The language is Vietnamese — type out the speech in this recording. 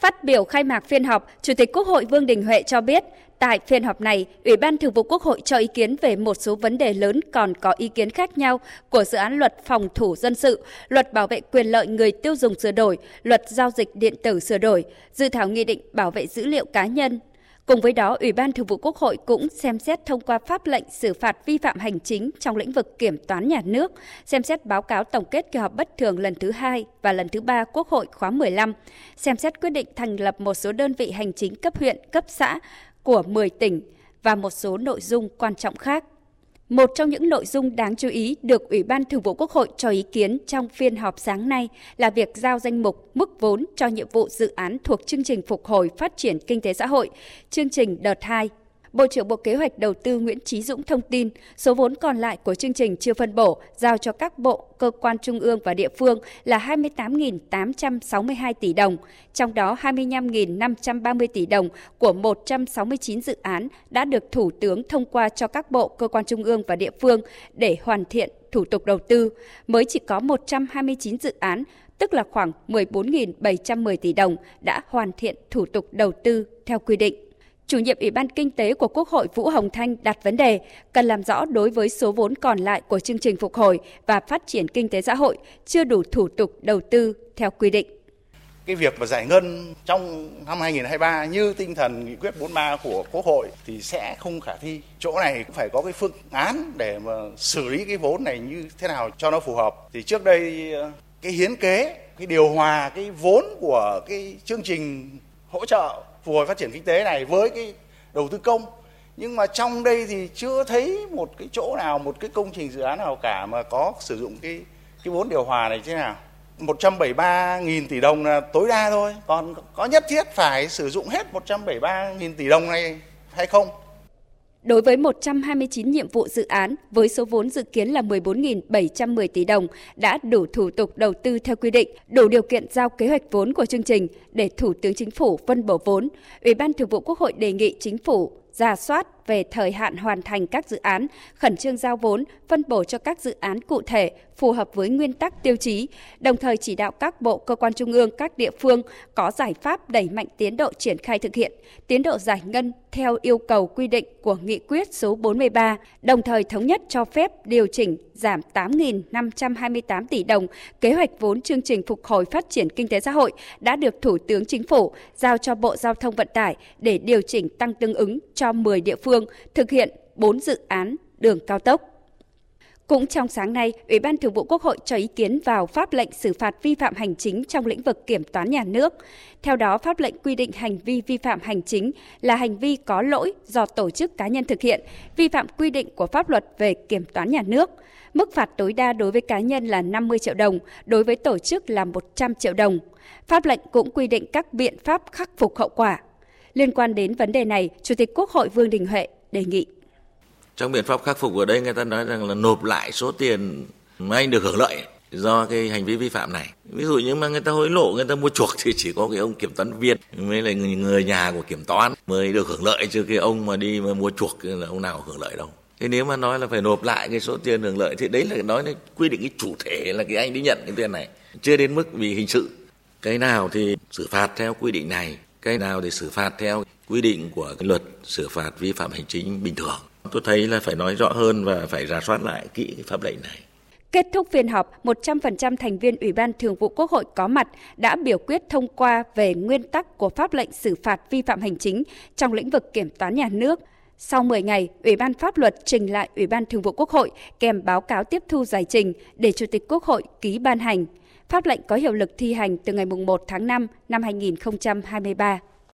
Phát biểu khai mạc phiên họp, Chủ tịch Quốc hội Vương Đình Huệ cho biết, tại phiên họp này, Ủy ban Thường vụ Quốc hội cho ý kiến về một số vấn đề lớn còn có ý kiến khác nhau của dự án luật phòng thủ dân sự, luật bảo vệ quyền lợi người tiêu dùng sửa đổi, luật giao dịch điện tử sửa đổi, dự thảo nghị định bảo vệ dữ liệu cá nhân, Cùng với đó, Ủy ban Thường vụ Quốc hội cũng xem xét thông qua pháp lệnh xử phạt vi phạm hành chính trong lĩnh vực kiểm toán nhà nước, xem xét báo cáo tổng kết kỳ họp bất thường lần thứ hai và lần thứ ba Quốc hội khóa 15, xem xét quyết định thành lập một số đơn vị hành chính cấp huyện, cấp xã của 10 tỉnh và một số nội dung quan trọng khác. Một trong những nội dung đáng chú ý được Ủy ban Thường vụ Quốc hội cho ý kiến trong phiên họp sáng nay là việc giao danh mục mức vốn cho nhiệm vụ dự án thuộc chương trình phục hồi phát triển kinh tế xã hội, chương trình đợt 2 Bộ trưởng Bộ Kế hoạch Đầu tư Nguyễn Trí Dũng thông tin, số vốn còn lại của chương trình chưa phân bổ giao cho các bộ, cơ quan trung ương và địa phương là 28.862 tỷ đồng, trong đó 25.530 tỷ đồng của 169 dự án đã được Thủ tướng thông qua cho các bộ, cơ quan trung ương và địa phương để hoàn thiện thủ tục đầu tư, mới chỉ có 129 dự án, tức là khoảng 14.710 tỷ đồng đã hoàn thiện thủ tục đầu tư theo quy định chủ nhiệm Ủy ban Kinh tế của Quốc hội Vũ Hồng Thanh đặt vấn đề cần làm rõ đối với số vốn còn lại của chương trình phục hồi và phát triển kinh tế xã hội chưa đủ thủ tục đầu tư theo quy định. Cái việc mà giải ngân trong năm 2023 như tinh thần nghị quyết 43 của Quốc hội thì sẽ không khả thi. Chỗ này cũng phải có cái phương án để mà xử lý cái vốn này như thế nào cho nó phù hợp. Thì trước đây cái hiến kế, cái điều hòa cái vốn của cái chương trình hỗ trợ phục hồi phát triển kinh tế này với cái đầu tư công. Nhưng mà trong đây thì chưa thấy một cái chỗ nào, một cái công trình dự án nào cả mà có sử dụng cái cái vốn điều hòa này thế nào. 173.000 tỷ đồng là tối đa thôi. Còn có nhất thiết phải sử dụng hết 173.000 tỷ đồng này hay không? Đối với 129 nhiệm vụ dự án với số vốn dự kiến là 14.710 tỷ đồng đã đủ thủ tục đầu tư theo quy định, đủ điều kiện giao kế hoạch vốn của chương trình để Thủ tướng Chính phủ phân bổ vốn. Ủy ban Thường vụ Quốc hội đề nghị Chính phủ ra soát về thời hạn hoàn thành các dự án, khẩn trương giao vốn, phân bổ cho các dự án cụ thể phù hợp với nguyên tắc tiêu chí, đồng thời chỉ đạo các bộ cơ quan trung ương, các địa phương có giải pháp đẩy mạnh tiến độ triển khai thực hiện, tiến độ giải ngân theo yêu cầu quy định của nghị quyết số 43, đồng thời thống nhất cho phép điều chỉnh giảm 8.528 tỷ đồng kế hoạch vốn chương trình phục hồi phát triển kinh tế xã hội đã được Thủ tướng Chính phủ giao cho Bộ Giao thông Vận tải để điều chỉnh tăng tương ứng cho 10 địa phương thực hiện 4 dự án đường cao tốc. Cũng trong sáng nay, Ủy ban Thường vụ Quốc hội cho ý kiến vào pháp lệnh xử phạt vi phạm hành chính trong lĩnh vực kiểm toán nhà nước. Theo đó, pháp lệnh quy định hành vi vi phạm hành chính là hành vi có lỗi do tổ chức cá nhân thực hiện, vi phạm quy định của pháp luật về kiểm toán nhà nước. Mức phạt tối đa đối với cá nhân là 50 triệu đồng, đối với tổ chức là 100 triệu đồng. Pháp lệnh cũng quy định các biện pháp khắc phục hậu quả. Liên quan đến vấn đề này, Chủ tịch Quốc hội Vương Đình Huệ đề nghị. Trong biện pháp khắc phục ở đây người ta nói rằng là nộp lại số tiền mà anh được hưởng lợi do cái hành vi vi phạm này. Ví dụ như mà người ta hối lộ người ta mua chuộc thì chỉ có cái ông kiểm toán viên mới là người nhà của kiểm toán mới được hưởng lợi chứ cái ông mà đi mà mua chuộc là ông nào hưởng lợi đâu. Thế nếu mà nói là phải nộp lại cái số tiền hưởng lợi thì đấy là nói là quy định cái chủ thể là cái anh đi nhận cái tiền này. Chưa đến mức vì hình sự. Cái nào thì xử phạt theo quy định này cái nào để xử phạt theo quy định của cái luật xử phạt vi phạm hành chính bình thường Tôi thấy là phải nói rõ hơn và phải rà soát lại kỹ cái pháp lệnh này. Kết thúc phiên họp, 100% thành viên Ủy ban Thường vụ Quốc hội có mặt đã biểu quyết thông qua về nguyên tắc của pháp lệnh xử phạt vi phạm hành chính trong lĩnh vực kiểm toán nhà nước. Sau 10 ngày, Ủy ban Pháp luật trình lại Ủy ban Thường vụ Quốc hội kèm báo cáo tiếp thu giải trình để Chủ tịch Quốc hội ký ban hành. Pháp lệnh có hiệu lực thi hành từ ngày 1 tháng 5 năm 2023.